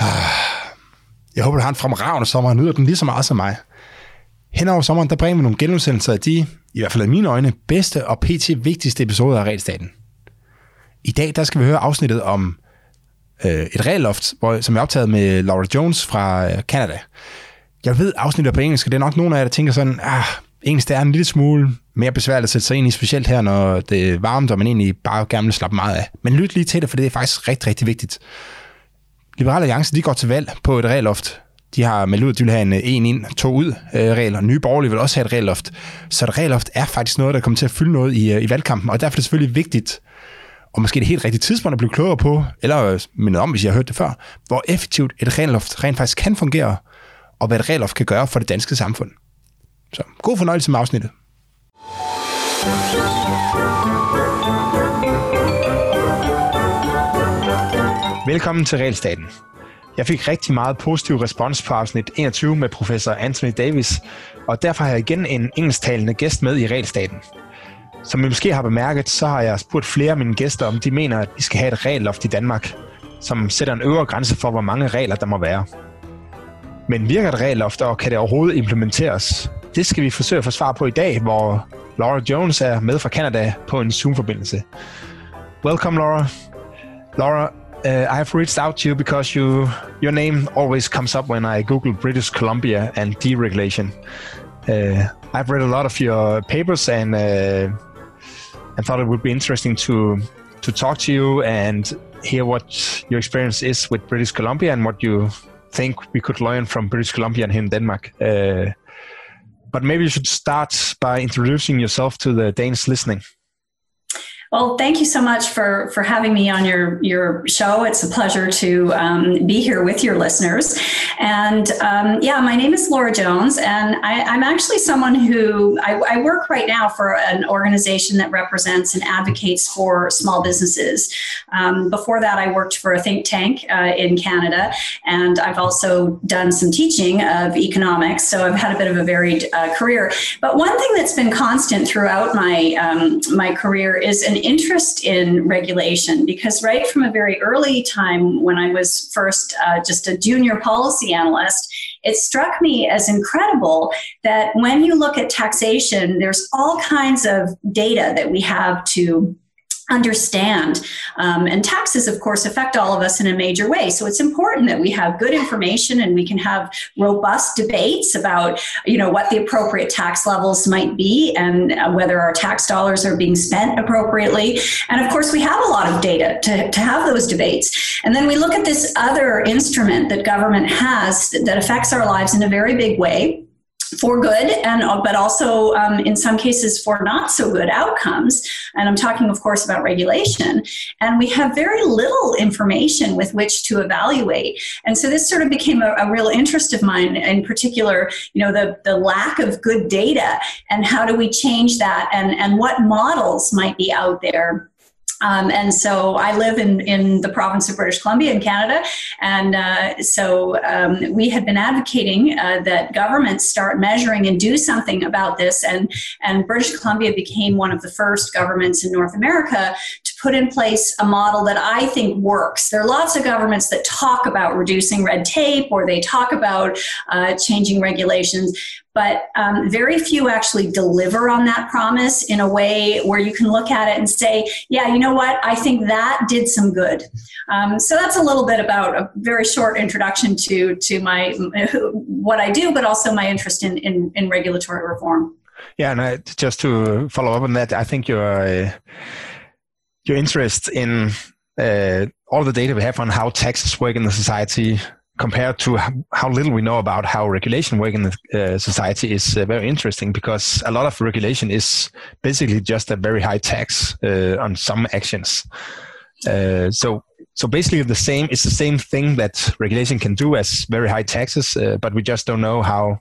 Jeg håber, du har en fremragende sommer og nyder den lige så meget som mig. Hen over sommeren, der bringer vi nogle genudsendelser af de, i hvert fald i mine øjne, bedste og pt. vigtigste episoder af Regelstaten. I dag, der skal vi høre afsnittet om øh, et regelloft, hvor, som er optaget med Laura Jones fra øh, Canada. Jeg ved, afsnittet på engelsk, og det er nok nogle af jer, der tænker sådan, ah, engelsk er en lille smule mere besværligt at sætte sig ind i, specielt her, når det er varmt, og man egentlig bare gerne vil slappe meget af. Men lyt lige til det, for det er faktisk rigtig, rigtig vigtigt. Liberale Alliance, de går til valg på et regeloft. De har meldt ud, at de vil have en øh, en ind, to ud øh, regel, og nye borgerlige vil også have et regeloft. Så et regeloft er faktisk noget, der kommer til at fylde noget i, øh, i valgkampen, og derfor er det selvfølgelig vigtigt, og måske det helt rigtige tidspunkt at blive klogere på, eller øh, mindet om, hvis jeg har hørt det før, hvor effektivt et regeloft rent faktisk kan fungere, og hvad et regeloft kan gøre for det danske samfund. Så god fornøjelse med afsnittet. Velkommen til Realstaten. Jeg fik rigtig meget positiv respons på afsnit 21 med professor Anthony Davis, og derfor har jeg igen en engelsktalende gæst med i Realstaten. Som I måske har bemærket, så har jeg spurgt flere af mine gæster, om de mener, at vi skal have et regelloft i Danmark, som sætter en øvre grænse for, hvor mange regler der må være. Men virker et regelloft, og kan det overhovedet implementeres? Det skal vi forsøge at få svar på i dag, hvor Laura Jones er med fra Canada på en Zoom-forbindelse. Welcome, Laura. Laura, uh, I have reached out to you because you your name always comes up when I Google British Columbia and deregulation. Uh, I've read a lot of your papers and uh, and thought it would be interesting to to talk to you and hear what your experience is with British Columbia and what you think we could learn from British Columbia and here in Denmark. Uh, but maybe you should start by introducing yourself to the Danes listening. Well, thank you so much for for having me on your your show. It's a pleasure to um, be here with your listeners. And um, yeah, my name is Laura Jones, and I, am actually someone who I, I, work right now for an organization that represents and advocates for small businesses. Um, before that, I worked for a think tank uh, in Canada, and I've also done some teaching of economics. So I've had a bit of a varied uh, career. But one thing that's been constant throughout my um, my career is an interest in regulation because right from a very early time when I was first uh, just a junior policy analyst, it struck me as incredible that when you look at taxation, there's all kinds of data that we have to understand. Um, and taxes, of course, affect all of us in a major way. So it's important that we have good information and we can have robust debates about, you know, what the appropriate tax levels might be and whether our tax dollars are being spent appropriately. And of course, we have a lot of data to, to have those debates. And then we look at this other instrument that government has that affects our lives in a very big way for good and uh, but also um, in some cases for not so good outcomes. And i'm talking of course about regulation. And we have very little information with which to evaluate. And so this sort of became a, a real interest of mine in particular you know the, the lack of good data and how do we change that and and what models might be out there um, and so I live in, in the province of British Columbia in Canada. And uh, so um, we had been advocating uh, that governments start measuring and do something about this. And, and British Columbia became one of the first governments in North America to put in place a model that I think works. There are lots of governments that talk about reducing red tape or they talk about uh, changing regulations but um, very few actually deliver on that promise in a way where you can look at it and say, yeah, you know what, I think that did some good. Um, so that's a little bit about a very short introduction to to my what I do, but also my interest in in, in regulatory reform. Yeah, and I, just to follow up on that, I think your your interest in uh, all the data we have on how taxes work in the society compared to how little we know about how regulation work in the uh, society is uh, very interesting because a lot of regulation is basically just a very high tax uh, on some actions. Uh, so so basically the same it's the same thing that regulation can do as very high taxes, uh, but we just don't know how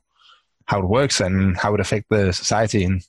how it works and how it affects the society and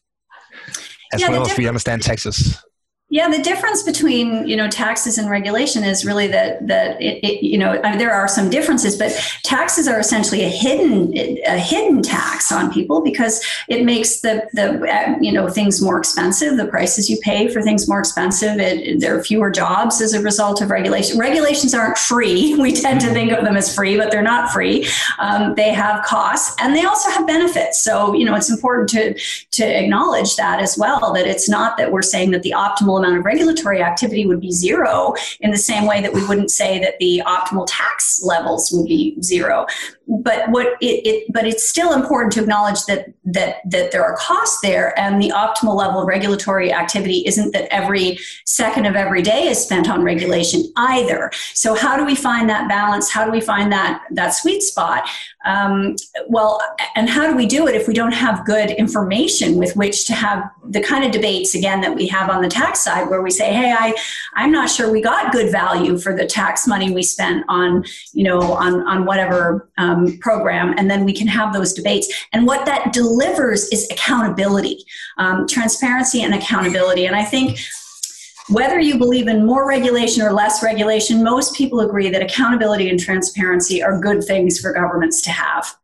as yeah, well as we understand taxes. Yeah, the difference between you know taxes and regulation is really that that it, it, you know I mean, there are some differences, but taxes are essentially a hidden a hidden tax on people because it makes the the uh, you know things more expensive. The prices you pay for things more expensive. It, there are fewer jobs as a result of regulation. Regulations aren't free. We tend to think of them as free, but they're not free. Um, they have costs and they also have benefits. So you know it's important to to acknowledge that as well. That it's not that we're saying that the optimal amount of regulatory activity would be zero in the same way that we wouldn't say that the optimal tax levels would be zero. But what it, it, but it's still important to acknowledge that that that there are costs there and the optimal level of regulatory activity isn't that every second of every day is spent on regulation either. So how do we find that balance? How do we find that that sweet spot um, well and how do we do it if we don't have good information with which to have the kind of debates again that we have on the tax side where we say hey i i'm not sure we got good value for the tax money we spent on you know on on whatever um, program, and then we can have those debates. And what that delivers is accountability, um, transparency, and accountability. And I think whether you believe in more regulation or less regulation, most people agree that accountability and transparency are good things for governments to have.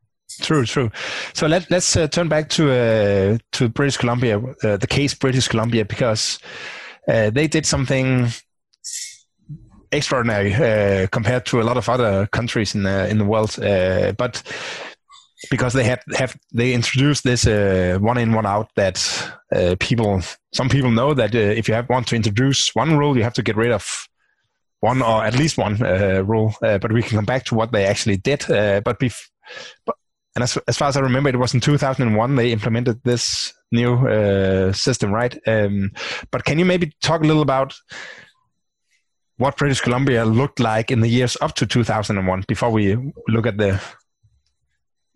True, true. So let, let's uh, turn back to uh, to British Columbia, uh, the case British Columbia, because uh, they did something extraordinary uh, compared to a lot of other countries in the in the world. Uh, but because they have have they introduced this uh, one in one out that uh, people some people know that uh, if you have want to introduce one rule you have to get rid of one or at least one uh, rule. but we can come back to what they actually did. but, bef- but and as, as far as I remember, it was in 2001 they implemented this new system, right? Um, but can you maybe talk a little about what British Columbia looked like in the years up to 2001 before we look at the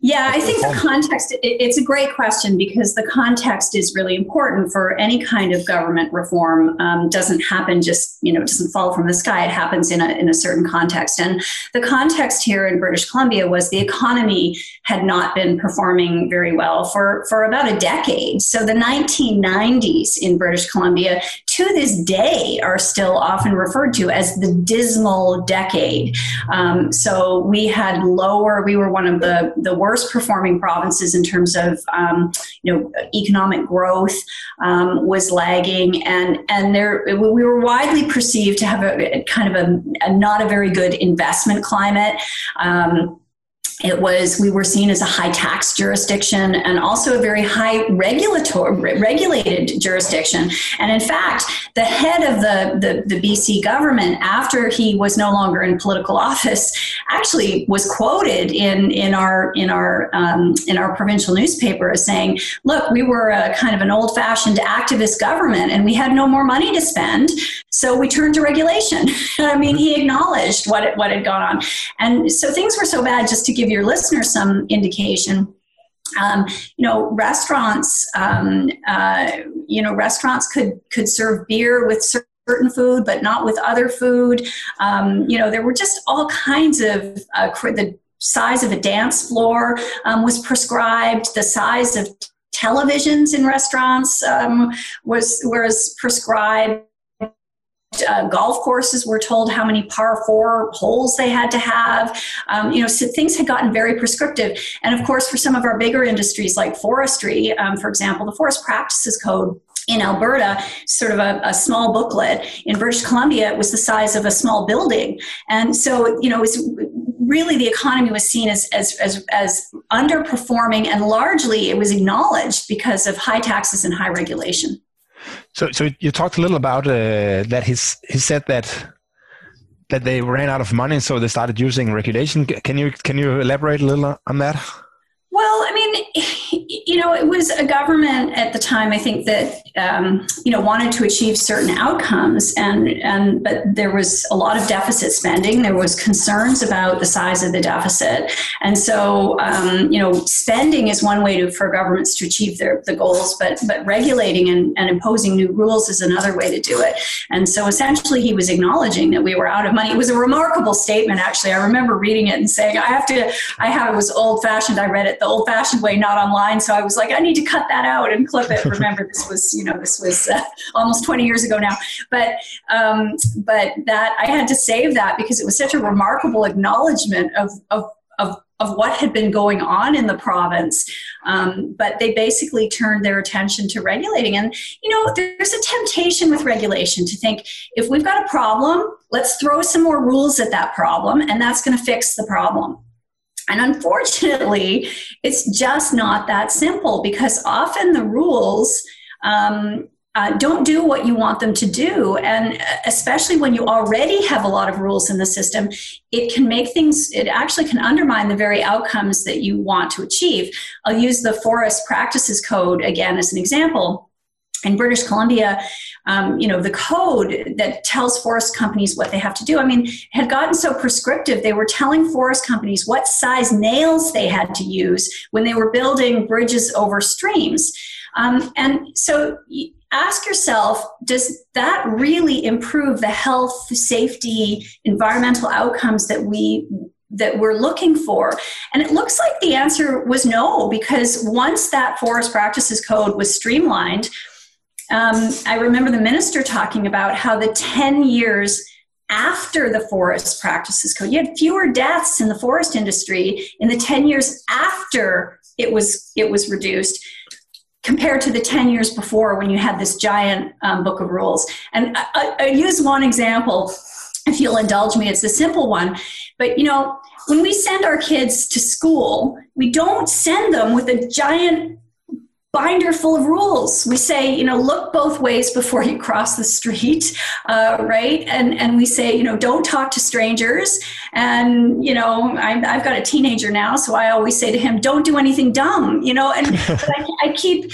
yeah, I think the context, it's a great question because the context is really important for any kind of government reform. Um, doesn't happen just, you know, it doesn't fall from the sky. It happens in a, in a certain context. And the context here in British Columbia was the economy had not been performing very well for, for about a decade. So the 1990s in British Columbia to this day are still often referred to as the dismal decade. Um, so we had lower, we were one of the, the worst performing provinces in terms of um, you know economic growth um, was lagging, and and there we were widely perceived to have a, kind of a, a, not a very good investment climate. Um, it was we were seen as a high tax jurisdiction and also a very high regulatory regulated jurisdiction. And in fact the head of the, the, the bc government after he was no longer in political office actually was quoted in in our in our um, in our provincial newspaper as saying look we were a kind of an old fashioned activist government and we had no more money to spend so we turned to regulation. I mean he acknowledged what it, what had gone on. And so things were so bad just to give your listeners some indication. Um, you know, restaurants, um, uh, you know, restaurants could could serve beer with certain food, but not with other food. Um, you know, there were just all kinds of uh, the size of a dance floor um, was prescribed. The size of televisions in restaurants um, was was prescribed uh, golf courses were told how many par four holes they had to have. Um, you know, so things had gotten very prescriptive. And of course, for some of our bigger industries like forestry, um, for example, the Forest Practices Code in Alberta, sort of a, a, small booklet. In British Columbia, it was the size of a small building. And so, you know, it was really the economy was seen as, as, as, as underperforming, and largely it was acknowledged because of high taxes and high regulation. So, so you talked a little about uh, that. He's he said that that they ran out of money, so they started using regulation. Can you can you elaborate a little on that? Well, I mean, you know, it was a government at the time. I think that um, you know wanted to achieve certain outcomes, and and but there was a lot of deficit spending. There was concerns about the size of the deficit, and so um, you know, spending is one way to, for governments to achieve their the goals, but but regulating and, and imposing new rules is another way to do it. And so essentially, he was acknowledging that we were out of money. It was a remarkable statement, actually. I remember reading it and saying, I have to. I have it was old fashioned. I read it the old fashioned fashioned way, not online. So I was like, I need to cut that out and clip it. Remember, this was, you know, this was uh, almost 20 years ago now. But, um, but that I had to save that because it was such a remarkable acknowledgement of, of, of of what had been going on in the province. Um, but they basically turned their attention to regulating. And, you know, there's a temptation with regulation to think if we've got a problem, let's throw some more rules at that problem, and that's going to fix the problem. And unfortunately, it's just not that simple because often the rules um, uh, don't do what you want them to do. And especially when you already have a lot of rules in the system, it can make things, it actually can undermine the very outcomes that you want to achieve. I'll use the Forest Practices Code again as an example. In British Columbia, um, you know, the code that tells forest companies what they have to do, I mean, had gotten so prescriptive, they were telling forest companies what size nails they had to use when they were building bridges over streams. Um, and so ask yourself does that really improve the health safety environmental outcomes that we that we're looking for and it looks like the answer was no because once that forest practices code was streamlined um, i remember the minister talking about how the 10 years after the forest practices code you had fewer deaths in the forest industry in the 10 years after it was it was reduced compared to the 10 years before when you had this giant um, book of rules. And I, I, use one example, if you'll indulge me, it's a simple one. But you know, when we send our kids to school, we don't send them with a giant binder full of rules. We say, you know, look both ways before you cross the street, uh, right? And and we say, you know, don't talk to strangers. And you know, i have got a teenager now, so I always say to him, don't do anything dumb. You know, and I, I, keep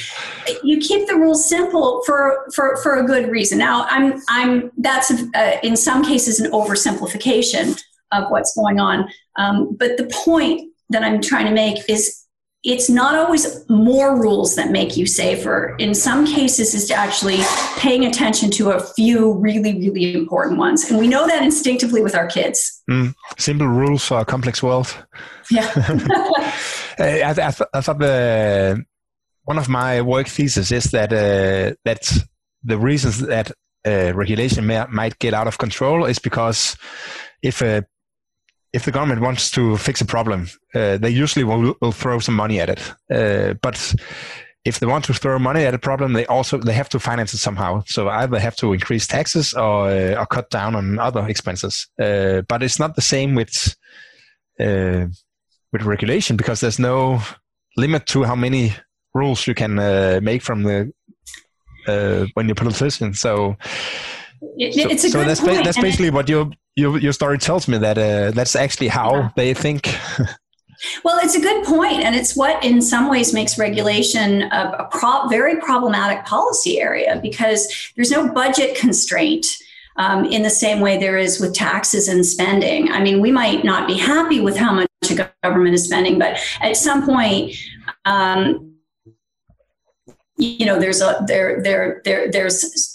you keep the rules simple for for for a good reason. Now, I'm I'm that's uh, in some cases an oversimplification of what's going on, um, but the point that I'm trying to make is it's not always more rules that make you safer. In some cases, it's actually paying attention to a few really, really important ones. And we know that instinctively with our kids. Mm. Simple rules for a complex world. Yeah. I, I, th- I, thought the, one of my work thesis is that, uh, that the reasons that uh, regulation may, might get out of control is because if a if the government wants to fix a problem, uh, they usually will, will, throw some money at it. Uh, but if they want to throw money at a problem, they also they have to finance it somehow. So either have to increase taxes or uh, or cut down on other expenses. Uh, but it's not the same with uh, with regulation because there's no limit to how many rules you can uh, make from the when you're a politician. So. It, so, it's a so good that's, point. Ba- that's basically what your, your your story tells me that uh, that's actually how yeah. they think. well, it's a good point, and it's what in some ways makes regulation a, a pro- very problematic policy area because there's no budget constraint. Um, in the same way there is with taxes and spending. I mean, we might not be happy with how much a government is spending, but at some point, um, you know, there's a there there there there's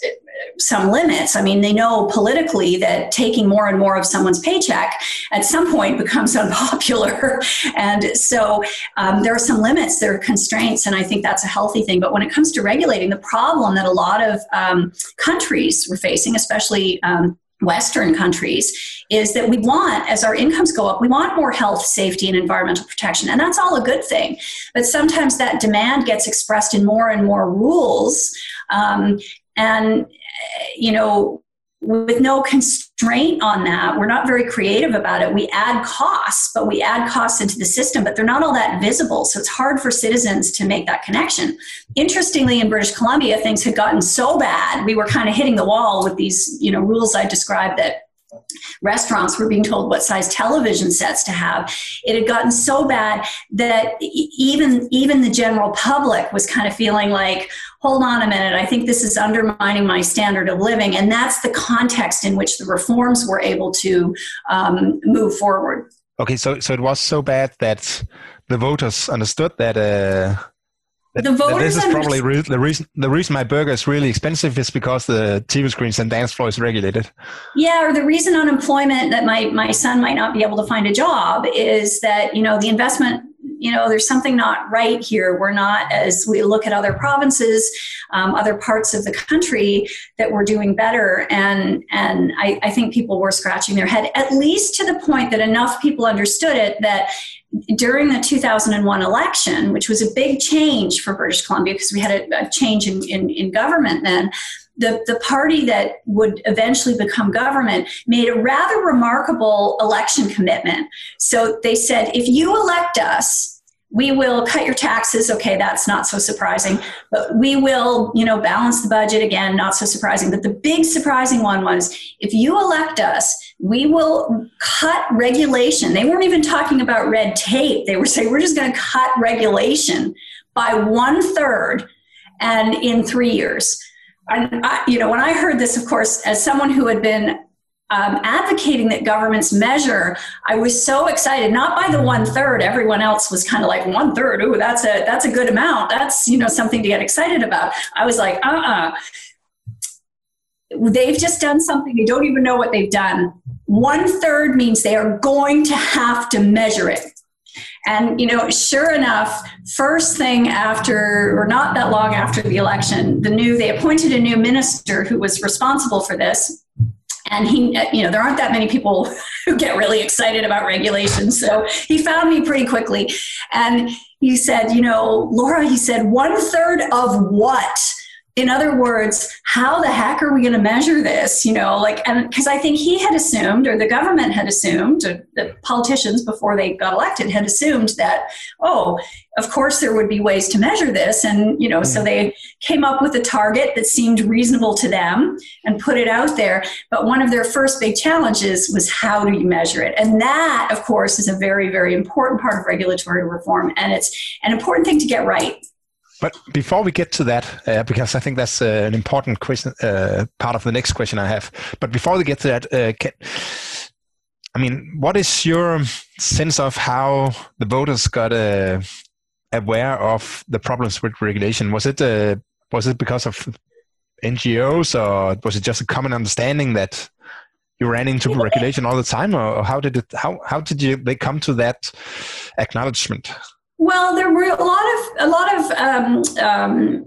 some limits. I mean, they know politically that taking more and more of someone's paycheck at some point becomes unpopular. and so um, there are some limits, there are constraints, and I think that's a healthy thing. But when it comes to regulating, the problem that a lot of um, countries were facing, especially um, Western countries is that we want, as our incomes go up, we want more health, safety, and environmental protection. And that's all a good thing. But sometimes that demand gets expressed in more and more rules. Um, and you know, with no constraint on that, we're not very creative about it. We add costs, but we add costs into the system, but they're not all that visible. So it's hard for citizens to make that connection. Interestingly, in British Columbia, things had gotten so bad, we were kind of hitting the wall with these, you know, rules I described that restaurants were being told what size television sets to have it had gotten so bad that even even the general public was kind of feeling like hold on a minute i think this is undermining my standard of living and that's the context in which the reforms were able to um, move forward okay so so it was so bad that the voters understood that uh the voters this is probably re- the reason the reason my burger is really expensive is because the TV screens and dance floor is regulated. Yeah, or the reason unemployment that my my son might not be able to find a job is that you know the investment you know, there's something not right here. We're not, as we look at other provinces, um, other parts of the country, that we're doing better. And and I, I think people were scratching their head, at least to the point that enough people understood it that during the 2001 election, which was a big change for British Columbia because we had a, a change in, in, in government then, the, the party that would eventually become government made a rather remarkable election commitment. So they said, if you elect us, we will cut your taxes. Okay that's not so surprising. But we will you know balance the budget again not so surprising. But the big surprising one was if you elect us we will cut regulation. They weren't even talking about red tape. They were saying we're just going to cut regulation by one third and in three years and I, you know, when I heard this, of course, as someone who had been um, advocating that governments measure, I was so excited. Not by the one third. Everyone else was kind of like one third. Ooh, that's a that's a good amount. That's you know something to get excited about. I was like, uh, uh-uh. uh They've just done something. They don't even know what they've done. One third means they are going to have to measure it. And, you know, sure enough, first thing after, or not that long after the election, the new, they appointed a new minister who was responsible for this. And he, you know, there aren't that many people who get really excited about regulations. So he found me pretty quickly. And he said, you know, Laura, he said, one third of what? In other words, how the heck are we going to measure this? You know, like, and because I think he had assumed, or the government had assumed, or the politicians before they got elected had assumed that, oh, of course there would be ways to measure this. And, you know, so they came up with a target that seemed reasonable to them and put it out there. But one of their first big challenges was how do you measure it? And that, of course, is a very, very important part of regulatory reform. And it's an important thing to get right. But before we get to that, uh, because I think that's uh, an important question, uh, part of the next question I have. But before we get to that, uh, can, I mean, what is your sense of how the voters got uh, aware of the problems with regulation? Was it uh, was it because of NGOs, or was it just a common understanding that you ran into regulation all the time, or how did it? How how did you they come to that acknowledgement? Well, there were a lot of a lot of um, um,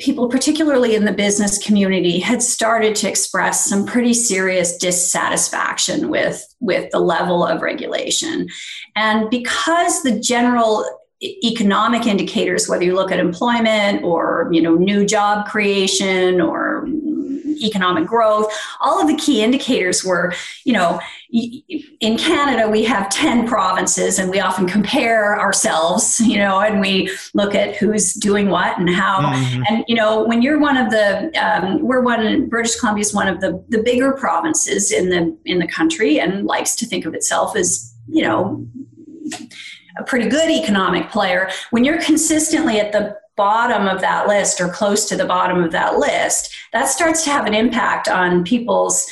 people, particularly in the business community, had started to express some pretty serious dissatisfaction with with the level of regulation, and because the general economic indicators, whether you look at employment or you know new job creation or economic growth. All of the key indicators were, you know, in Canada, we have 10 provinces and we often compare ourselves, you know, and we look at who's doing what and how. Mm-hmm. And, you know, when you're one of the, um, we're one, British Columbia is one of the, the bigger provinces in the, in the country and likes to think of itself as, you know, a pretty good economic player. When you're consistently at the bottom of that list or close to the bottom of that list, that starts to have an impact on people's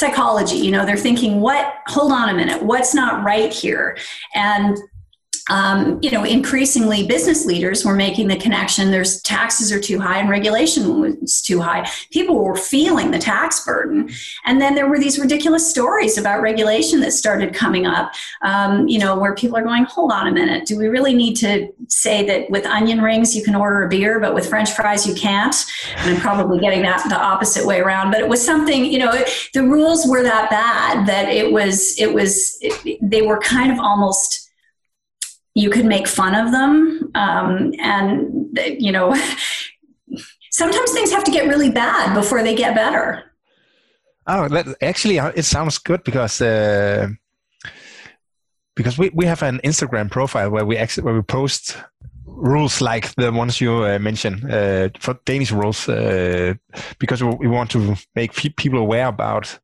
psychology. You know, they're thinking, what, hold on a minute, what's not right here? And um, you know, increasingly business leaders were making the connection. There's taxes are too high and regulation was too high. People were feeling the tax burden, and then there were these ridiculous stories about regulation that started coming up. Um, you know, where people are going, "Hold on a minute, do we really need to say that with onion rings you can order a beer, but with French fries you can't?" And I'm probably getting that the opposite way around. But it was something, you know, the rules were that bad that it was it was it, they were kind of almost you could make fun of them um, and you know sometimes things have to get really bad before they get better. Oh that, actually uh, it sounds good because uh, because we, we have an instagram profile where we actually where we post rules like the ones you uh, mentioned uh, for danish rules uh, because we want to make people aware about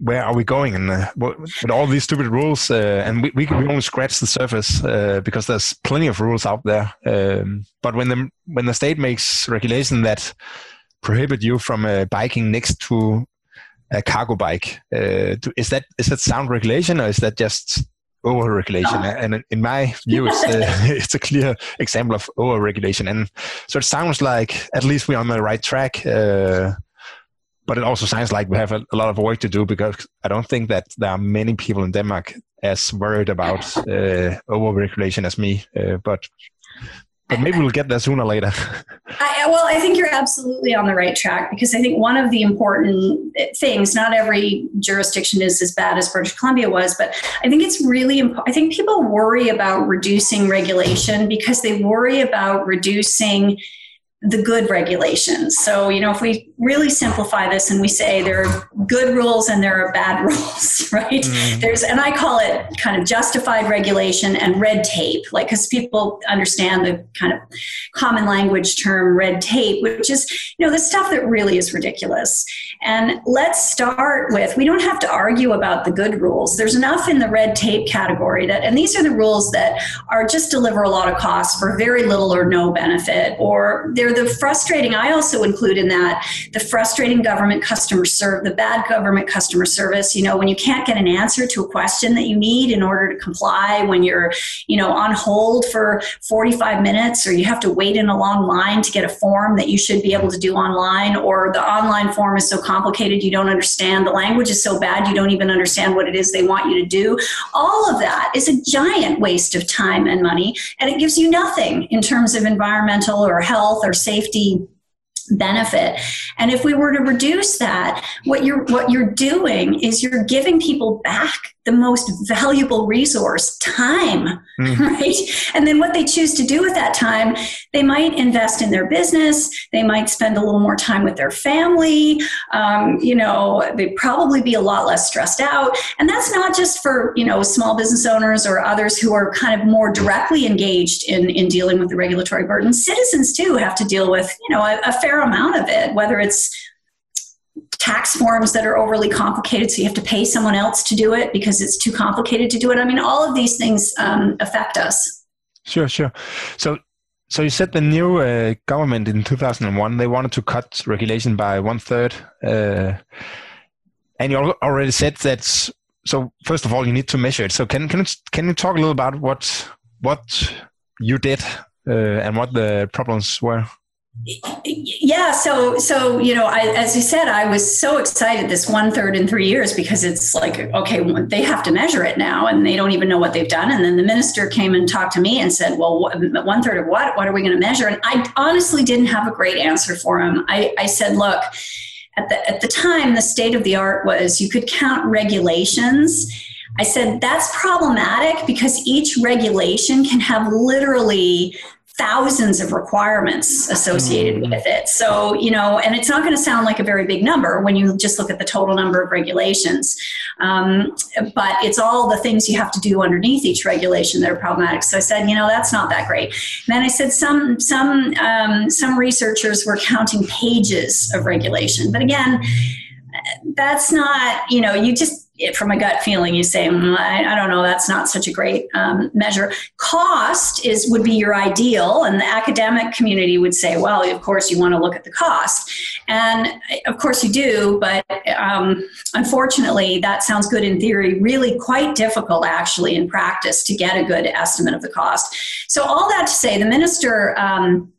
where are we going? And uh, with all these stupid rules uh, and we, we, we only scratch the surface uh, because there's plenty of rules out there. Um, but when the when the state makes regulation that prohibit you from uh, biking next to a cargo bike uh, is that is that sound regulation or is that just over regulation and in my view it's, uh, it's a clear example of over regulation and so it sounds like at least we're on the right track but it also sounds like we have a, a, lot of work to do because I don't think that there are many people in Denmark as worried about uh, over-regulation as me. Uh, but but maybe we'll get there sooner or later. I, well, I think you're absolutely on the right track because I think one of the important things, not every jurisdiction is as bad as British Columbia was, but I think it's really important. I think people worry about reducing regulation because they worry about reducing the good regulations. So, you know, if we really simplify this and we say there are good rules and there are bad rules, right? Mm. There's, and I call it kind of justified regulation and red tape, like, because people understand the kind of common language term red tape, which is, you know, the stuff that really is ridiculous. And let's start with we don't have to argue about the good rules. There's enough in the red tape category that, and these are the rules that are just deliver a lot of costs for very little or no benefit, or they're the frustrating, I also include in that the frustrating government customer service, the bad government customer service, you know, when you can't get an answer to a question that you need in order to comply, when you're, you know, on hold for 45 minutes or you have to wait in a long line to get a form that you should be able to do online, or the online form is so complicated you don't understand. The language is so bad you don't even understand what it is they want you to do. All of that is a giant waste of time and money, and it gives you nothing in terms of environmental or health or safety benefit and if we were to reduce that what you're what you're doing is you're giving people back the most valuable resource time mm. right? And then what they choose to do with that time they might invest in their business they might spend a little more time with their family um, you know they'd probably be a lot less stressed out. And that's not just for you know small business owners or others who are kind of more directly engaged in in dealing with the regulatory burden. Citizens too have to deal with you know a, a fair amount of it whether it's tax forms that are overly complicated, so you have to pay someone else to do it because it's too complicated to do it. I mean, all of these things um, affect us. Sure, sure. So, so you said the new uh, government in 2001 they wanted to cut regulation by one third, uh, and you already said that. So, first of all, you need to measure it. So, can can can you talk a little about what what you did uh, and what the problems were? Yeah so so you know I, as you said i was so excited this one third in three years because it's like okay they have to measure it now and they don't even know what they've done. And then the minister came and talked to me and said well one third of what? What are we going to measure? And i honestly didn't have a great answer for him. I, I said look at the, at the time the state of the art was you could count regulations. I said that's problematic because each regulation can have literally thousands of requirements associated mm. with it. So, you know, and it's not going to sound like a very big number when you just look at the total number of regulations. Um, but it's all the things you have to do underneath each regulation that are problematic. So I said, you know, that's not that great. And then I said some some um, some researchers were counting pages of regulation, but again, that's not you know you just from a gut feeling, you say, mm, I, I, don't know, that's not such a great um, measure. Cost is would be your ideal, and the academic community would say, well, of course you want to look at the cost, and of course you do, but um, unfortunately, that sounds good in theory, really quite difficult actually in practice to get a good estimate of the cost. So all that to say, the minister. Um,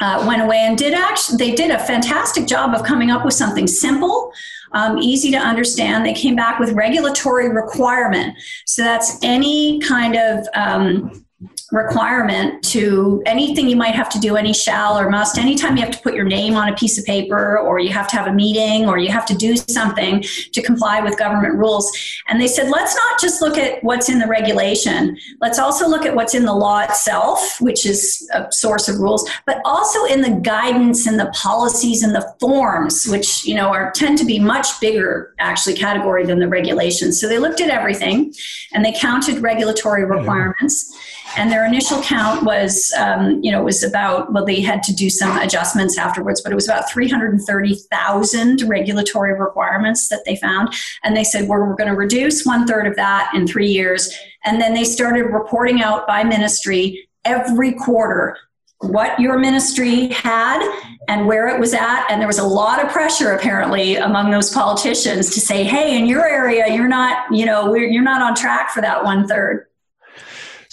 uh, went away and did actually they did a fantastic job of coming up with something simple um, easy to understand. They came back with regulatory requirement. So that's any kind of um, requirement to anything you might have to do, any shall or must, anytime you have to put your name on a piece of paper or you have to have a meeting or you have to do something to comply with government rules. And they said, let's not just look at what's in the regulation, let's also look at what's in the law itself, which is a source of rules, but also in the guidance and the policies and the forms, which you know are tend to be much bigger actually category than the regulations. So they looked at everything and they counted regulatory mm-hmm. requirements and their initial count was um, you know was about well they had to do some adjustments afterwards but it was about 330000 regulatory requirements that they found. And they said we're, we're going to reduce one third of that in three years. And then they started reporting out by ministry every quarter what your ministry had and where it was at. And there was a lot of pressure apparently among those politicians to say hey in your area you're not you know you're not on track for that one third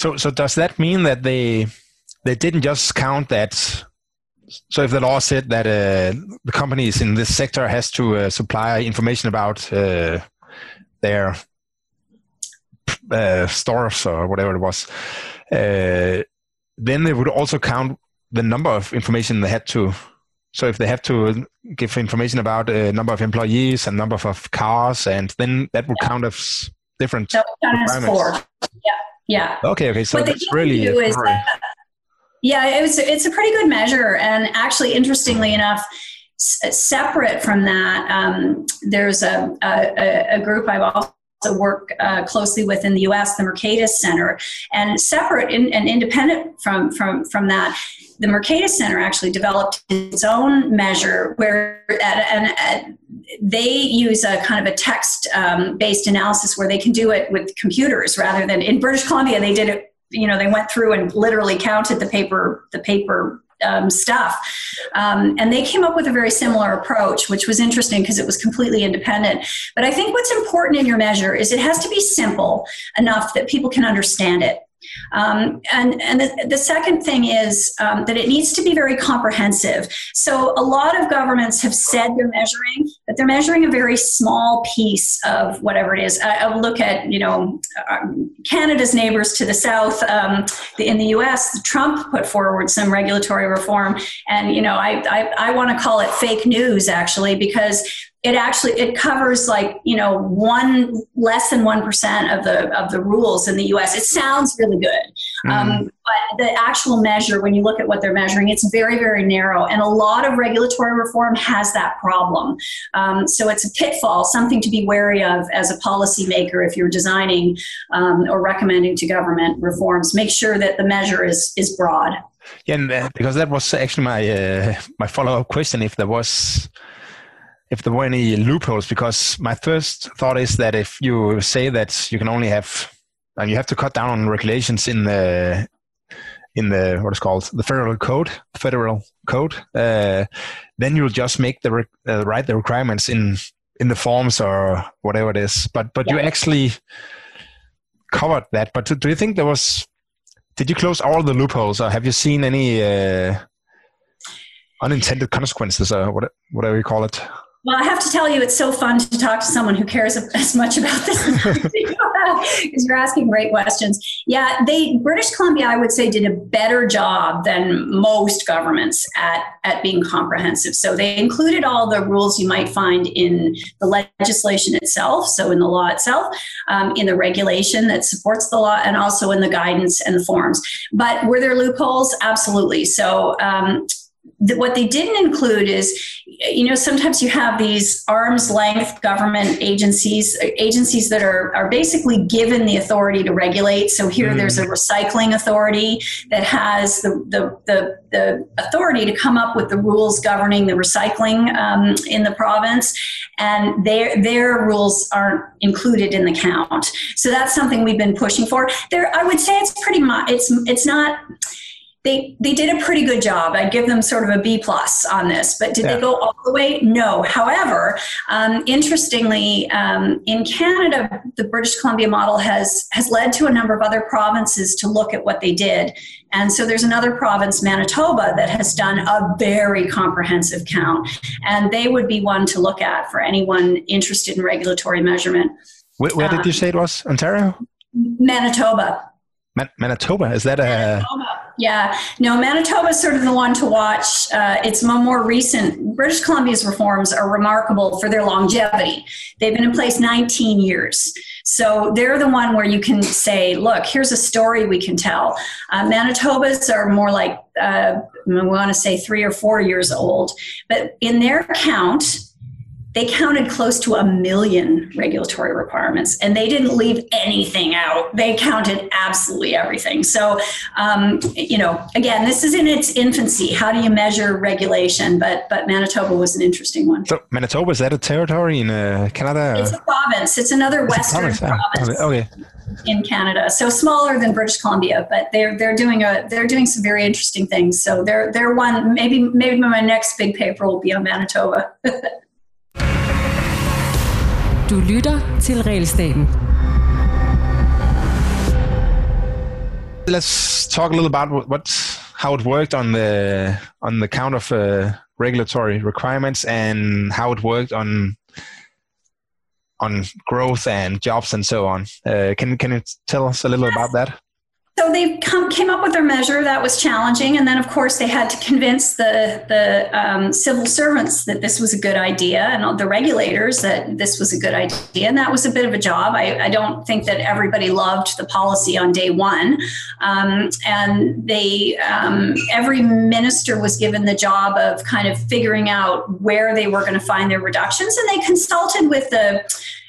so, so does that mean that they they didn't just count that so if the law said that uh, the companies in this sector has to uh, supply information about uh, their uh, stores or whatever it was, uh, then they would also count the number of information they had to. So if they have to give information about a number of employees and number of cars, and then that would count as different. That would count as four. Yeah, yeah. Okay, okay. So what that's really. Is that, yeah, it was, it's a pretty good measure, and actually, interestingly enough, separate from that, um, there's a, a, a group I've also work uh, closely with in the U.S., the Mercatus Center, and separate in, and independent from from from that, the Mercatus Center actually developed its own measure where and, and they use a kind of a text um, based analysis where they can do it with computers rather than in British Columbia they did it you know they went through and literally counted the paper the paper um, stuff. Um, and they came up with a very similar approach, which was interesting because it was completely independent. But I think what's important in your measure is it has to be simple enough that people can understand it. Um, and and the, the, second thing is um, that it needs to be very comprehensive. So a lot of governments have said they're measuring, but they're measuring a very small piece of whatever it is. I, I look at you know um, Canada's neighbors to the south. Um, in the U.S., Trump put forward some regulatory reform, and you know I I, I want to call it fake news actually because it actually it covers like you know one less than one percent of the of the rules in the U.S. It sounds really good, mm. um, but the actual measure, when you look at what they're measuring, it's very very narrow, and a lot of regulatory reform has that problem. Um, so it's a pitfall, something to be wary of as a policymaker if you're designing um, or recommending to government reforms. Make sure that the measure is is broad. Yeah, and, uh, because that was actually my uh, my follow up question. If there was if there were any loopholes because my first thought is that if you say that you can only have and you have to cut down on regulations in the in the what is called the federal code federal code uh, then you'll just make the uh, write the requirements in in the forms or whatever it is. But but yeah. you actually covered that. But do you think there was did you close all the loopholes or have you seen any uh, unintended consequences or whatever you call it well, I have to tell you, it's so fun to talk to someone who cares as much about this because you're asking great questions. Yeah, they British Columbia, I would say, did a better job than most governments at at being comprehensive. So they included all the rules you might find in the legislation itself, so in the law itself, um, in the regulation that supports the law, and also in the guidance and the forms. But were there loopholes? Absolutely. So um, what they didn't include is you know sometimes you have these arm's length government agencies agencies that are, are basically given the authority to regulate. So here mm. there's a recycling authority that has the, the, the, the, authority to come up with the rules governing the recycling um, in the province. And their their rules aren't included in the count. So that's something we've been pushing for. There i would say it's pretty much it's it's not they they did a pretty good job. I'd give them sort of a B plus on this, but did yeah. they go all the way? No. However, um, interestingly, um, in Canada, the British Columbia model has has led to a number of other provinces to look at what they did, and so there's another province, Manitoba, that has done a very comprehensive count, and they would be one to look at for anyone interested in regulatory measurement. Where, where did um, you say it was? Ontario. Manitoba. Man- Manitoba is that a Manitoba. Yeah, no, Manitoba is sort of the one to watch. Uh, it's more recent. British Columbia's reforms are remarkable for their longevity. They've been in place 19 years. So they're the one where you can say, look, here's a story we can tell. Uh, Manitoba's are more like, uh, we want to say three or four years old. But in their count, they counted close to a million regulatory requirements and they didn't leave anything out they counted absolutely everything so um, you know again this is in its infancy how do you measure regulation but but manitoba was an interesting one so manitoba is that a territory in uh, canada it's a province it's another it's western province. province okay in Canada. So smaller than British Columbia, but they're they're doing a they're doing some very interesting things. So they're they're one maybe maybe my next big paper will be on Manitoba. Du lytter til Realstaten. Let's talk a little about what how it worked on the on the count of uh, regulatory requirements and how it worked on on growth and jobs and so on. Uh, can can you tell us a little about that? So they come, came up with their measure that was challenging, and then of course they had to convince the the um, civil servants that this was a good idea, and the regulators that this was a good idea, and that was a bit of a job. I, I don't think that everybody loved the policy on day one, um, and they um, every minister was given the job of kind of figuring out where they were going to find their reductions, and they consulted with the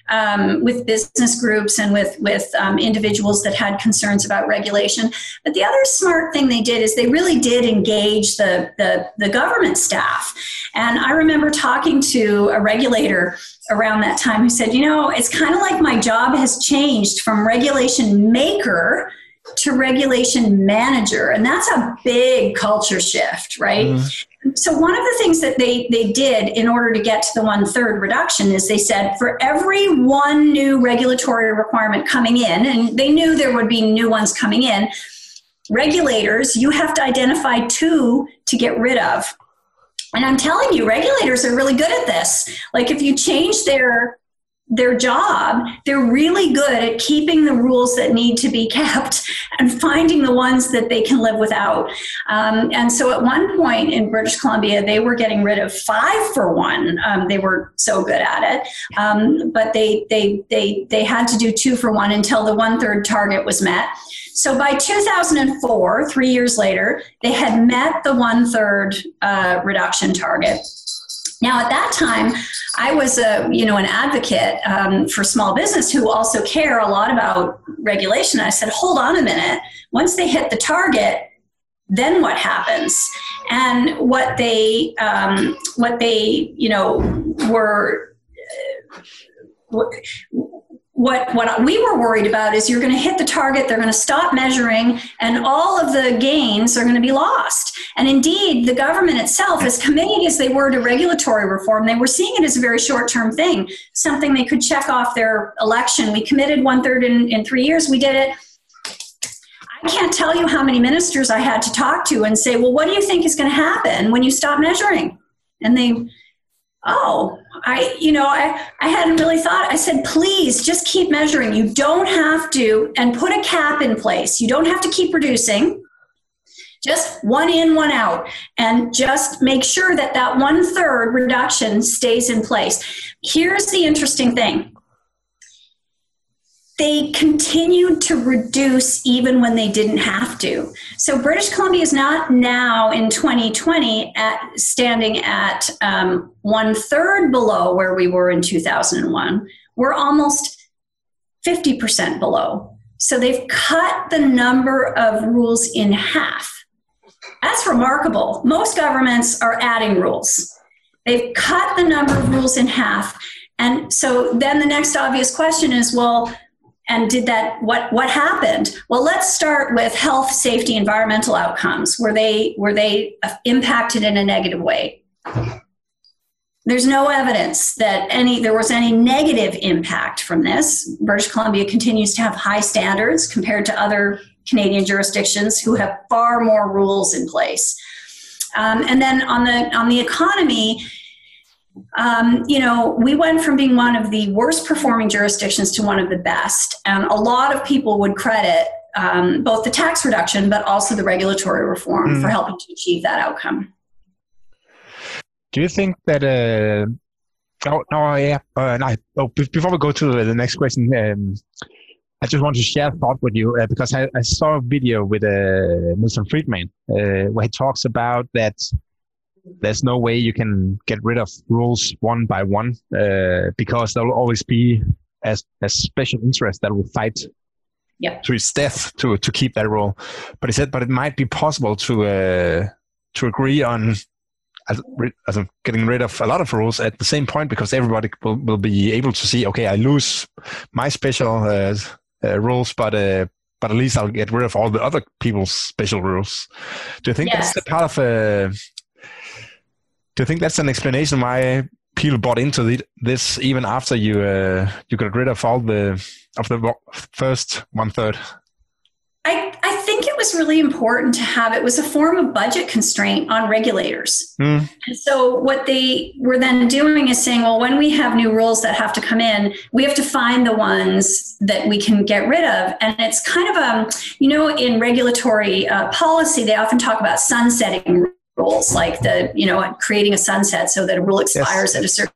um, with business groups and with with um, individuals that had concerns about regulation. But the other smart thing they did is they really did engage the the, the government staff. And I remember talking to a regulator around that time who said, you know, it's kind of like my job has changed from regulation maker to regulation manager and that's a big culture shift right mm so one of the things that they they did in order to get to the one third reduction is they said for every one new regulatory requirement coming in and they knew there would be new ones coming in regulators you have to identify two to get rid of. And i'm telling you regulators are really good at this. Like if you change their their job, they're really good at keeping the rules that need to be kept and finding the ones that they can live without. Um, and so at one point in British Columbia, they were getting rid of five for one. Um, they were so good at it. Um, but they, they, they, they had to do two for one until the one third target was met. So by 2004, three years later, they had met the one third uh, reduction target. Now, at that time, I was a you know an advocate um, for small business who also care a lot about regulation. I said, hold on a minute. Once they hit the target, then what happens? And what they um, what they you know were. Uh, what what we were worried about is you're going to hit the target they're going to stop measuring and all of the gains are going to be lost. And indeed the government itself as committed as they were to regulatory reform they were seeing it as a very short term thing something they could check off their election. We committed one third in, in three years we did it. I can't tell you how many ministers I had to talk to and say, well, what do you think is going to happen when you stop measuring? And they oh i you know i i hadn't really thought i said please just keep measuring. You don't have to and put a cap in place. You don't have to keep reducing. Just one in one out. And just make sure that that one third reduction stays in place. Here's the interesting thing they continued to reduce even when they didn't have to. So British Columbia is not now in 2020 at standing at um, one third below where we were in 2001. We're almost 50% below. So they've cut the number of rules in half. That's remarkable. Most governments are adding rules. They've cut the number of rules in half. And so then the next obvious question is well, and did that what what happened? Well let's start with health safety environmental outcomes. Were they were they impacted in a negative way? There's no evidence that any there was any negative impact from this. British columbia continues to have high standards compared to other canadian jurisdictions who have far more rules in place. Um, and then on the on the economy um, you know, we went from being one of the worst performing jurisdictions to one of the best. And a lot of people would credit um, both the tax reduction, but also the regulatory reform mm. for helping to achieve that outcome. Do you think that? Uh, oh, no, yeah. Uh, no, oh, before we go to the next question, um, I just want to share a thought with you uh, because I, I, saw a video with uh, Milton Friedman uh, where he talks about that there's no way you can get rid of rules one by one uh, because there will always be a, a special interest that will fight to its death to to keep that rule. But he said, but it might be possible to uh, to agree on as, as getting rid of a lot of rules at the same point because everybody will, will be able to see, okay, I lose my special uh, uh rules, but uh, but at least I'll get rid of all the other people's special rules. Do you think yes. that's the part of uh, do you think that's an explanation why people bought into the, this even after you uh, you got rid of all the of the first one third? I I think it was really important to have it was a form of budget constraint on regulators. Mm. And so what they were then doing is saying, well, when we have new rules that have to come in, we have to find the ones that we can get rid of. And it's kind of a, um, you know, in regulatory uh, policy, they often talk about sunsetting rules, like the, you know, creating a sunset so that a rule expires yes. at a certain.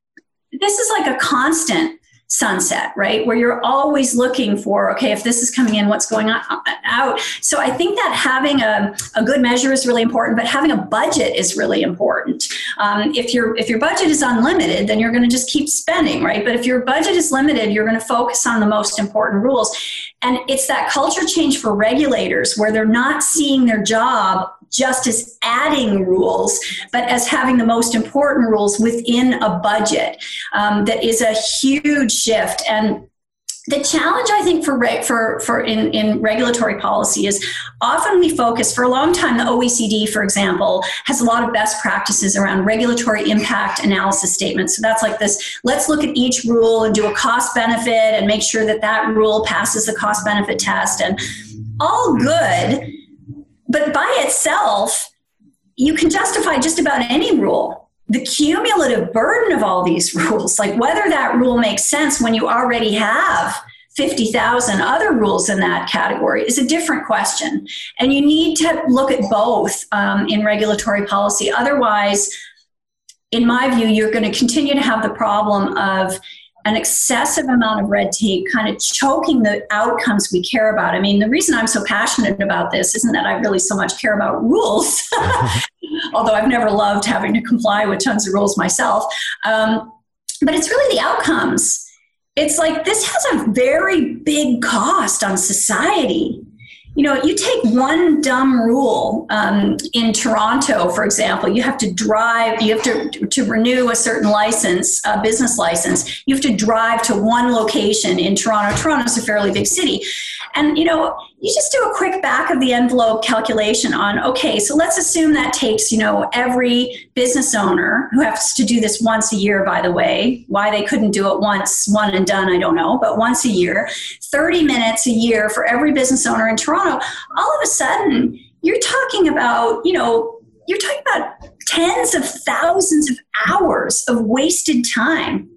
This is like a constant sunset, right? Where you're always looking for, okay, if this is coming in, what's going on out. So I think that having a, a good measure is really important, but having a budget is really important. Um, if your if your budget is unlimited, then you're going to just keep spending, right? But if your budget is limited, you're going to focus on the most important rules. And it's that culture change for regulators where they're not seeing their job just as adding rules, but as having the most important rules within a budget. Um, that is a huge shift. And the challenge I think for for for in, in regulatory policy is often we focus for a long time the OECD for example has a lot of best practices around regulatory impact analysis statements so that's like this let's look at each rule and do a cost benefit and make sure that that rule passes the cost benefit test and all good but by itself, you can justify just about any rule. The cumulative burden of all these rules, like whether that rule makes sense when you already have 50,000 other rules in that category, is a different question. And you need to look at both um, in regulatory policy. Otherwise, in my view, you're going to continue to have the problem of an excessive amount of red tape kind of choking the outcomes we care about. I mean, the reason I'm so passionate about this isn't that I really so much care about rules, although I've never loved having to comply with tons of rules myself. Um, but it's really the outcomes. It's like this has a very big cost on society you know, you take one dumb rule um, in Toronto, for example, you have to drive, you have to, to renew a certain license, a business license, you have to drive to one location in Toronto. Toronto's a fairly big city. And, you know, you just do a quick back of the envelope calculation on, okay, so let's assume that takes, you know, every business owner who has to do this once a year, by the way. Why they couldn't do it once, one and done, I don't know, but once a year, 30 minutes a year for every business owner in Toronto. All of a sudden, you're talking about, you know, you're talking about tens of thousands of hours of wasted time.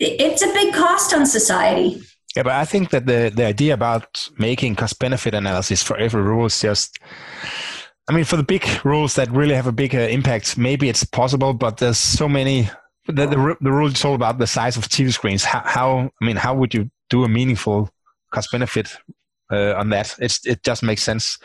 It's a big cost on society. Yeah, but I think that the, the idea about making cost benefit analysis for every rule is just, I mean, for the big rules that really have a big uh, impact, maybe it's possible, but there's so many. The, the, the rule is all about the size of TV screens. How, how, I mean, how would you do a meaningful cost benefit uh, on that. It's, it just make sense.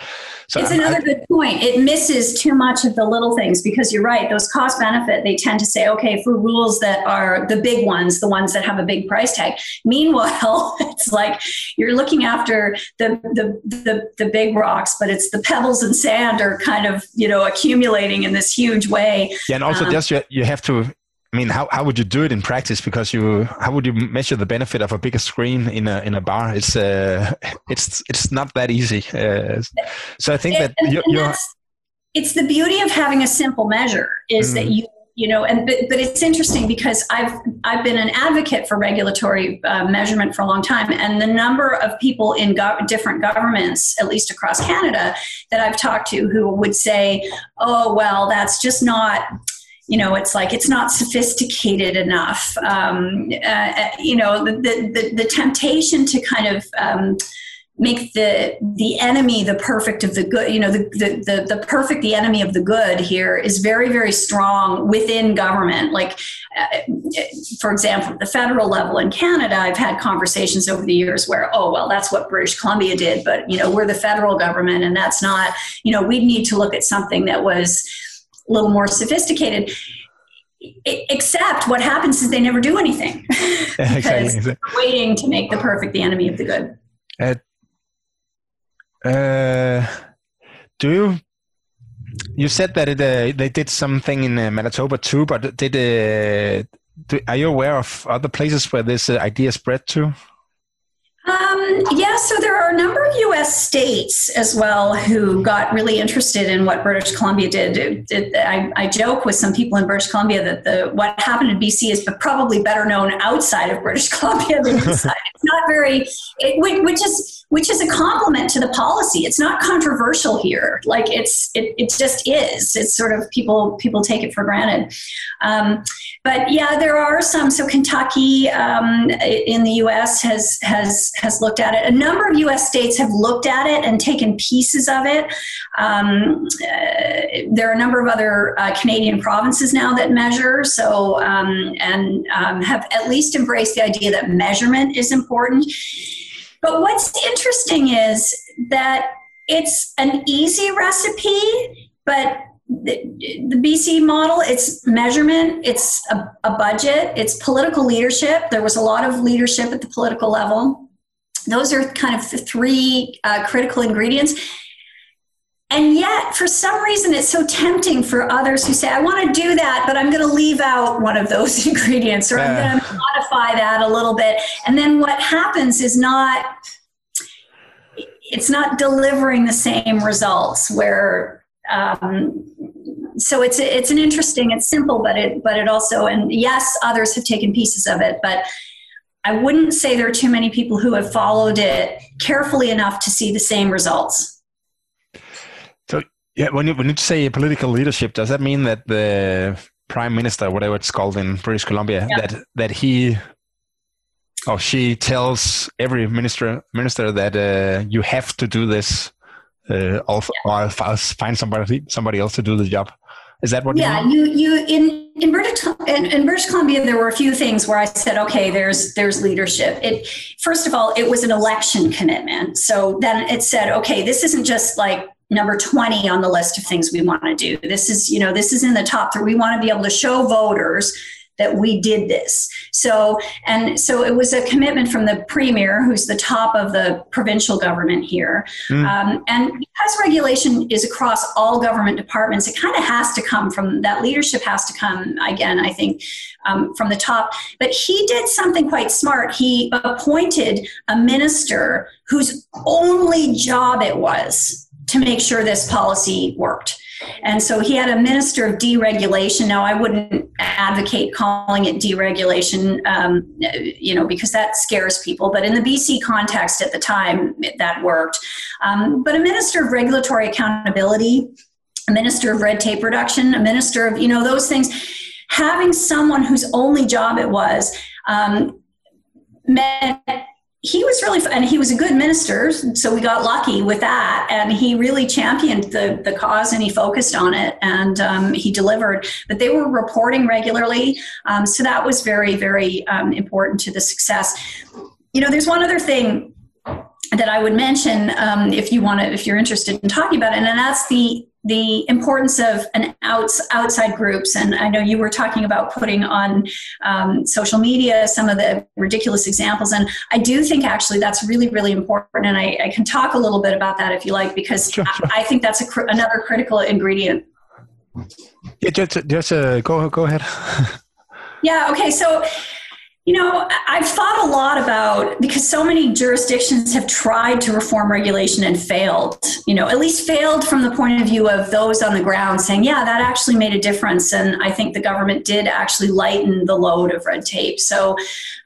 So it's another I, good point. It misses too much of the little things because you're right. Those cost benefit, they tend to say, okay, for rules that are the big ones, the ones that have a big price tag. Meanwhile, it's like you're looking after the, the, the, the big rocks, but it's the pebbles and sand are kind of, you know, accumulating in this huge way. Yeah. And also um, just you, you have to I mean, how, how would you do it in practice? Because you, how would you measure the benefit of a bigger screen in a in a bar? It's uh, it's it's not that easy. Uh, so I think that you're, you're it's the beauty of having a simple measure is mm. that you you know and but, but it's interesting because i've i've been an advocate for regulatory uh, measurement for a long time and the number of people in go- different governments at least across canada that i've talked to who would say oh well that's just not you know it's like it's not sophisticated enough. Um, uh, uh, you know the, the, the, temptation to kind of um, make the the enemy the perfect of the good you know the, the, the, the, perfect the enemy of the good here is very very strong within government. Like uh, for example at the federal level in canada i've had conversations over the years where oh well that's what british columbia did but you know we're the federal government and that's not you know we'd need to look at something that was a little more sophisticated except what happens is they never do anything. Because exactly. waiting to make the perfect the enemy of the good. Uh, uh, do you you said that it, uh, they did something in uh, manitoba too but did uh, do, are you aware of other places where this uh, idea spread to um, yes so there are a number of U.S. states as well who got really interested in what British Columbia did. It, it, I, I, joke with some people in British Columbia that the what happened in BC is probably better known outside of British Columbia than inside. it's not very, it, which is which is a compliment to the policy. It's not controversial here. Like it's it, it just is. It's sort of people people take it for granted. Um, but yeah, there are some. So Kentucky um, in the U.S. has has has looked at it. A number of U.S. states have looked at it and taken pieces of it. Um, uh, there are a number of other uh, Canadian provinces now that measure. So um, and um, have at least embraced the idea that measurement is important. But what's interesting is that it's an easy recipe, but the, the BC model, it's measurement, it's a, a, budget, it's political leadership. There was a lot of leadership at the political level. Those are kind of the three uh, critical ingredients. And yet, for some reason, it's so tempting for others who say, I want to do that, but I'm going to leave out one of those ingredients or I'm going to modify that a little bit. And then what happens is not, it's not delivering the same results where, um, so it's it's an interesting it's simple but it but it also and yes others have taken pieces of it but i wouldn't say there are too many people who have followed it carefully enough to see the same results So yeah, when you when you say political leadership, does that mean that the prime minister, whatever it's called in British Columbia, yeah. that that he or she tells every minister minister that uh, you have to do this, uh, or, or find somebody somebody else to do the job? Is that what? Yeah, you you, you in in British in, in, British Columbia there were a few things where I said, okay, there's there's leadership. It first of all, it was an election commitment, so then it said, okay, this isn't just like number 20 on the list of things we want to do. This is, you know, this is in the top three. We want to be able to show voters that we did this. So, and so it was a commitment from the premier, who's the top of the provincial government here. Mm. Um, and because regulation is across all government departments, it kind of has to come from that leadership, has to come, again, I think, um, from the top. But he did something quite smart. He appointed a minister whose only job it was to make sure this policy worked. And so he had a minister of deregulation. Now, I wouldn't advocate calling it deregulation, um, you know, because that scares people. But in the BC context at the time, that worked. Um, but a minister of regulatory accountability, a minister of red tape reduction, a minister of, you know, those things. Having someone whose only job it was um, meant he was really and he was a good minister so we got lucky with that. And he really championed the, the cause and he focused on it and um, he delivered. But they were reporting regularly um, so that was very very um, important to the success. You know there's one other thing that i would mention um, if you want to if you're interested in talking about it and that's the the importance of an outs, outside groups. And i know you were talking about putting on um, social media some of the ridiculous examples. And i do think actually that's really really important. And i, I can talk a little bit about that if you like because sure, sure. I, I, think that's cr- another critical ingredient. Yeah just, just uh, go, go ahead. Yeah okay. So you know, I've thought a lot about because so many jurisdictions have tried to reform regulation and failed, you know, at least failed from the point of view of those on the ground saying, yeah, that actually made a difference. And I think the government did actually lighten the load of red tape. So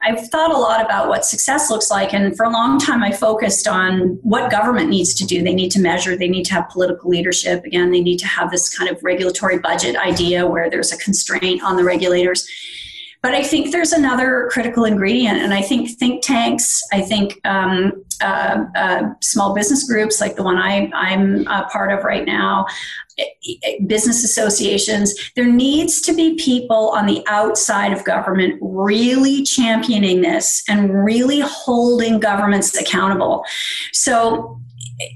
I've thought a lot about what success looks like. And for a long time, I focused on what government needs to do. They need to measure, they need to have political leadership. Again, they need to have this kind of regulatory budget idea where there's a constraint on the regulators but I think there's another critical ingredient, and I think think tanks, I think um, uh, uh, small business groups like the one I, I'm a part of right now, business associations, there needs to be people on the outside of government really championing this and really holding governments accountable. So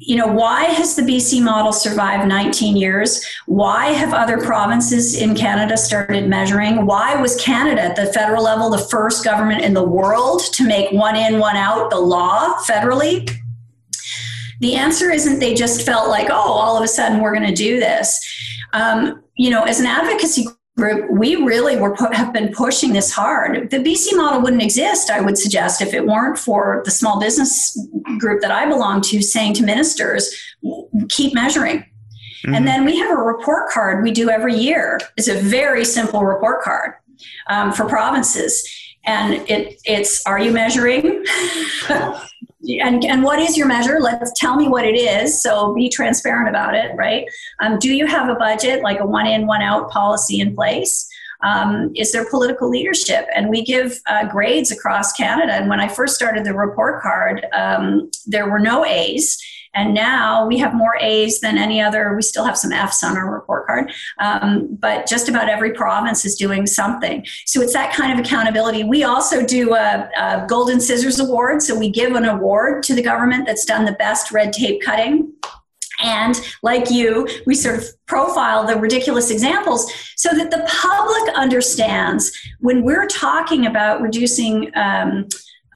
you know, why has the BC model survived 19 years? Why have other provinces in Canada started measuring? Why was Canada at the federal level the first government in the world to make one in, one out the law federally? The answer isn't they just felt like, oh, all of a sudden we're going to do this. Um, you know, as an advocacy we really were have been pushing this hard. The BC model wouldn't exist, I would suggest, if it weren't for the small business group that I belong to saying to ministers, keep measuring. Mm-hmm. And then we have a report card we do every year. It's a very simple report card um, for provinces. And it, it's are you measuring? and, and what is your measure? Let's tell me what it is. So be transparent about it, right? Um, do you have a budget, like a one in, one out policy in place? Um, is there political leadership? And we give uh, grades across Canada. And when I first started the report card, um, there were no A's. And now we have more A's than any other. We still have some F's on our report card, um, but just about every province is doing something. So it's that kind of accountability. We also do a, a Golden Scissors Award. So we give an award to the government that's done the best red tape cutting and like you, we sort of profile the ridiculous examples so that the public understands when we're talking about reducing um,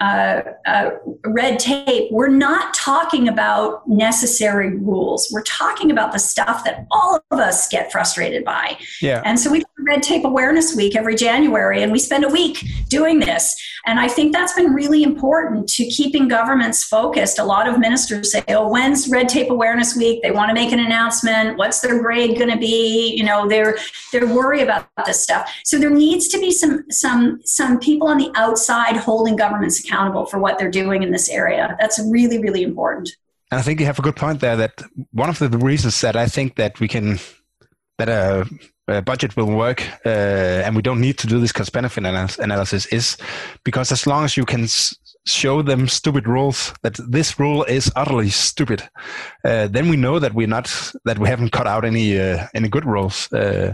uh, uh, red tape, we're not talking about necessary rules. We're talking about the stuff that all of us get frustrated by. Yeah. And so we have Red Tape Awareness Week every January, and we spend a week doing this. And I think that's been really important to keeping governments focused. A lot of ministers say, "Oh, when's Red Tape Awareness Week?" They want to make an announcement. What's their grade going to be? You know, they're they're worried about this stuff. So there needs to be some some some people on the outside holding governments accountable accountable for what they're doing in this area. That's really, really important. And I think you have a good point there. That one of the reasons that I think that we can that a, a budget will work uh, and we don't need to do this cost benefit analysis is because as long as you can show them stupid rules that this rule is utterly stupid uh, then we know that we're not that we haven't cut out any uh, any good rules uh,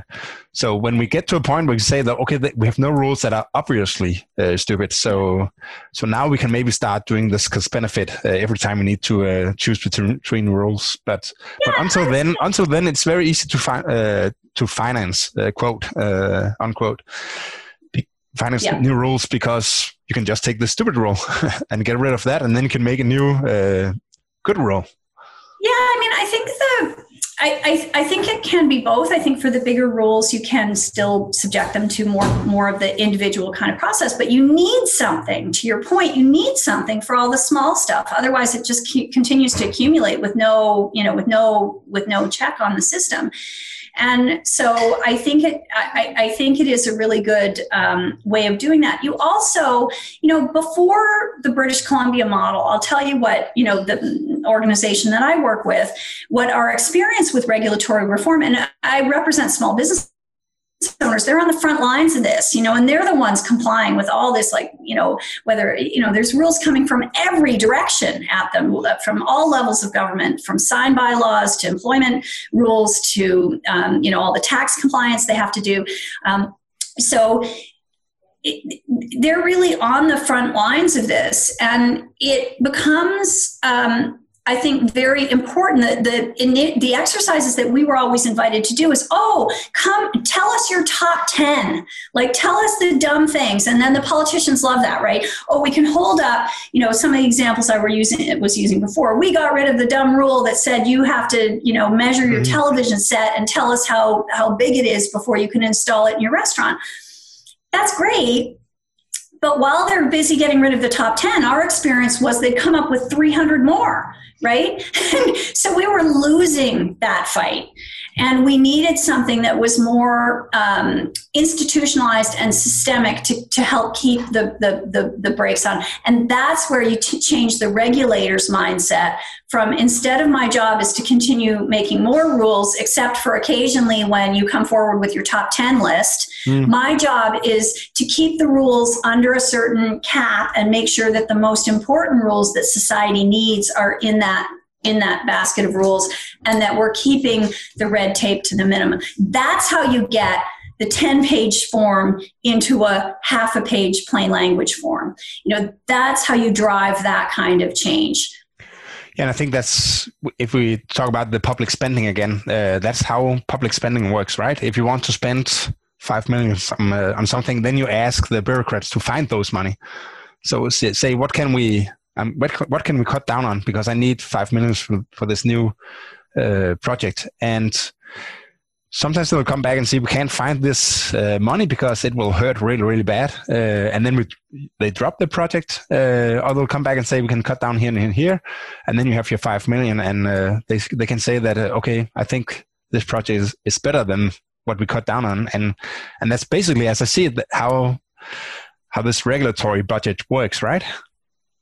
so when we get to a point where we say that okay we have no rules that are obviously uh, stupid so so now we can maybe start doing this cost benefit uh, every time we need to uh, choose between, between rules but yeah. but until then until then it's very easy to find to finance quote unquote finance yeah. new rules because you can just take the stupid rule and get rid of that, and then you can make a new uh, good rule. Yeah, I mean, I think the I, I, I, think it can be both. I think for the bigger rules, you can still subject them to more more of the individual kind of process, but you need something. To your point, you need something for all the small stuff. Otherwise, it just continues to accumulate with no you know with no with no check on the system. And so I think it, I, I think it is a really good um, way of doing that. You also, you know, before the British Columbia model, I'll tell you what, you know, the organization that I work with, what our experience with regulatory reform, and I represent small business owners they're on the front lines of this you know and they're the ones complying with all this like you know whether you know there's rules coming from every direction at them from all levels of government from sign bylaws to employment rules to um, you know all the tax compliance they have to do. Um, so it, they're really on the front lines of this and it becomes um, I think very important that the in the exercises that we were always invited to do is oh come tell us your top 10 like tell us the dumb things. And then the politicians love that right? Oh we can hold up you know some of the examples I were using was using before. We got rid of the dumb rule that said you have to you know measure your mm-hmm. television set and tell us how how big it is before you can install it in your restaurant. That's great but while they're busy getting rid of the top 10, our experience was they'd come up with 300 more, right? so we were losing that fight. And we needed something that was more um, institutionalized and systemic to, to help keep the, the, the, the brakes on. And that's where you t- change the regulator's mindset from instead of my job is to continue making more rules, except for occasionally when you come forward with your top 10 list. Mm. My job is to keep the rules under a certain cap and make sure that the most important rules that society needs are in that in that basket of rules and that we're keeping the red tape to the minimum. That's how you get the 10 page form into a half a page plain language form. You know, that's how you drive that kind of change. Yeah, and I think that's if we talk about the public spending again, uh, that's how public spending works, right? If you want to spend five million on, uh, on something, then you ask the bureaucrats to find those money. So say, what can we um, what, what can we cut down on? Because I need five minutes for, for this new uh, project. And sometimes they'll come back and say we can't find this uh, money because it will hurt really really bad. Uh, and then we, they drop the project uh, or they'll come back and say we can cut down here and here. And then you have your five million and uh, they, they can say that uh, okay i think this project is, is better than what we cut down on. And and that's basically as i see it how how this regulatory budget works right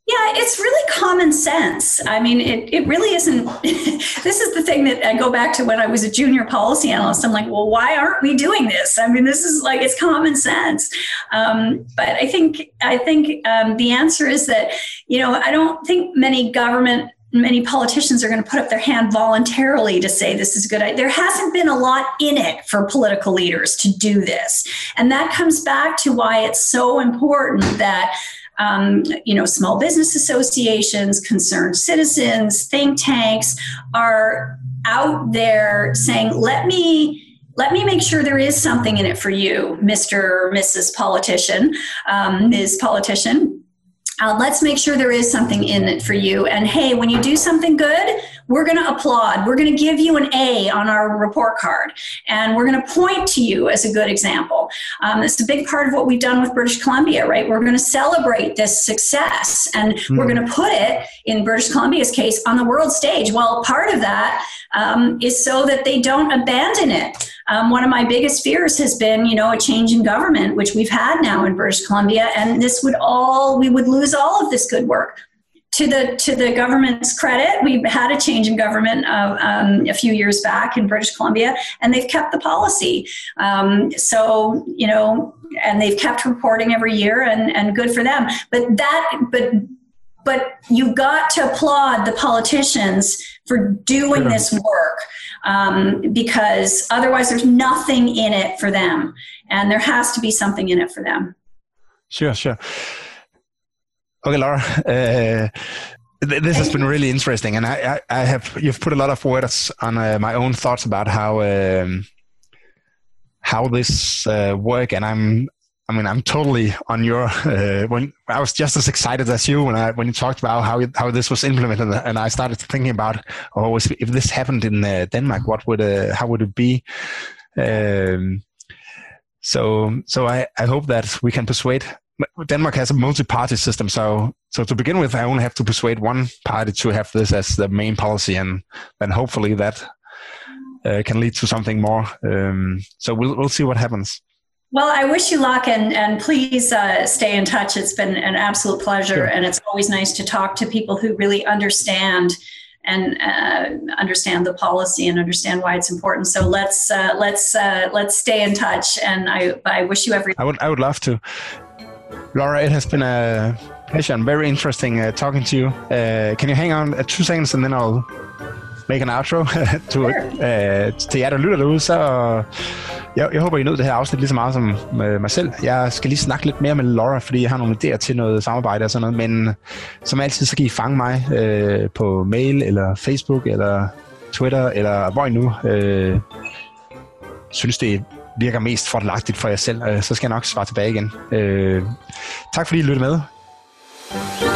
yeah, it's really common sense. I mean, it, it really isn't. this is the thing that I go back to when I was a junior policy analyst. I'm like, well, why aren't we doing this? I mean, this is like it's common sense. Um, but I think I think um, the answer is that you know I don't think many government many politicians are going to put up their hand voluntarily to say this is good. There hasn't been a lot in it for political leaders to do this. And that comes back to why it's so important that um, you know, small business associations, concerned citizens, think tanks are out there saying, let me let me make sure there is something in it for you, Mr. Mrs. Politician, um, Ms. Politician. Uh, let's make sure there is something in it for you. And hey, when you do something good, we're going to applaud. We're going to give you an A on our report card, and we're going to point to you as a good example. Um, it's a big part of what we've done with British Columbia, right? We're going to celebrate this success, and mm. we're going to put it, in British Columbia's case, on the world stage. Well, part of that um, is so that they don't abandon it. Um, one of my biggest fears has been, you know, a change in government, which we've had now in British Columbia, and this would all we would lose all of this good work. To the to the government's credit, we've had a change in government uh, um, a few years back in British Columbia, and they've kept the policy. Um, so you know, and they've kept reporting every year, and and good for them. But that, but but you've got to applaud the politicians for doing this work um, because otherwise there's nothing in it for them and there has to be something in it for them sure sure okay laura uh, this has been really interesting and I, I, I, have you've put a lot of words on uh, my own thoughts about how um, how this uh, work and i'm I mean, I'm totally on your. Uh, when I was just as excited as you when I when you talked about how how this was implemented, and I started thinking about, oh, if this happened in uh, Denmark, what would uh, how would it be? Um, so so I I hope that we can persuade. Denmark has a multi-party system, so so to begin with, I only have to persuade one party to have this as the main policy, and then hopefully that uh, can lead to something more. Um, so we'll we'll see what happens. Well, I wish you luck and, and please uh, stay in touch. It's been an absolute pleasure. Sure. And it's always nice to talk to people who really understand and uh, understand the policy and understand why it's important. So let's uh, let's uh, let's stay in touch. And I I wish you every. I would I would love to. Laura, it has been a pleasure and very interesting uh, talking to you. Uh, can you hang on two seconds and then I'll make an outro to, sure. til jer, der lytter derude, så jeg, jeg håber, I nød det her afsnit lige så meget som øh, mig selv. Jeg skal lige snakke lidt mere med Laura, fordi jeg har nogle idéer til noget samarbejde og sådan noget, men som altid, så kan I fange mig øh, på mail, eller Facebook, eller Twitter, eller hvor I nu øh, synes, det virker mest fordelagtigt for jer selv, så skal jeg nok svare tilbage igen. Øh, tak fordi I lyttede med. thank you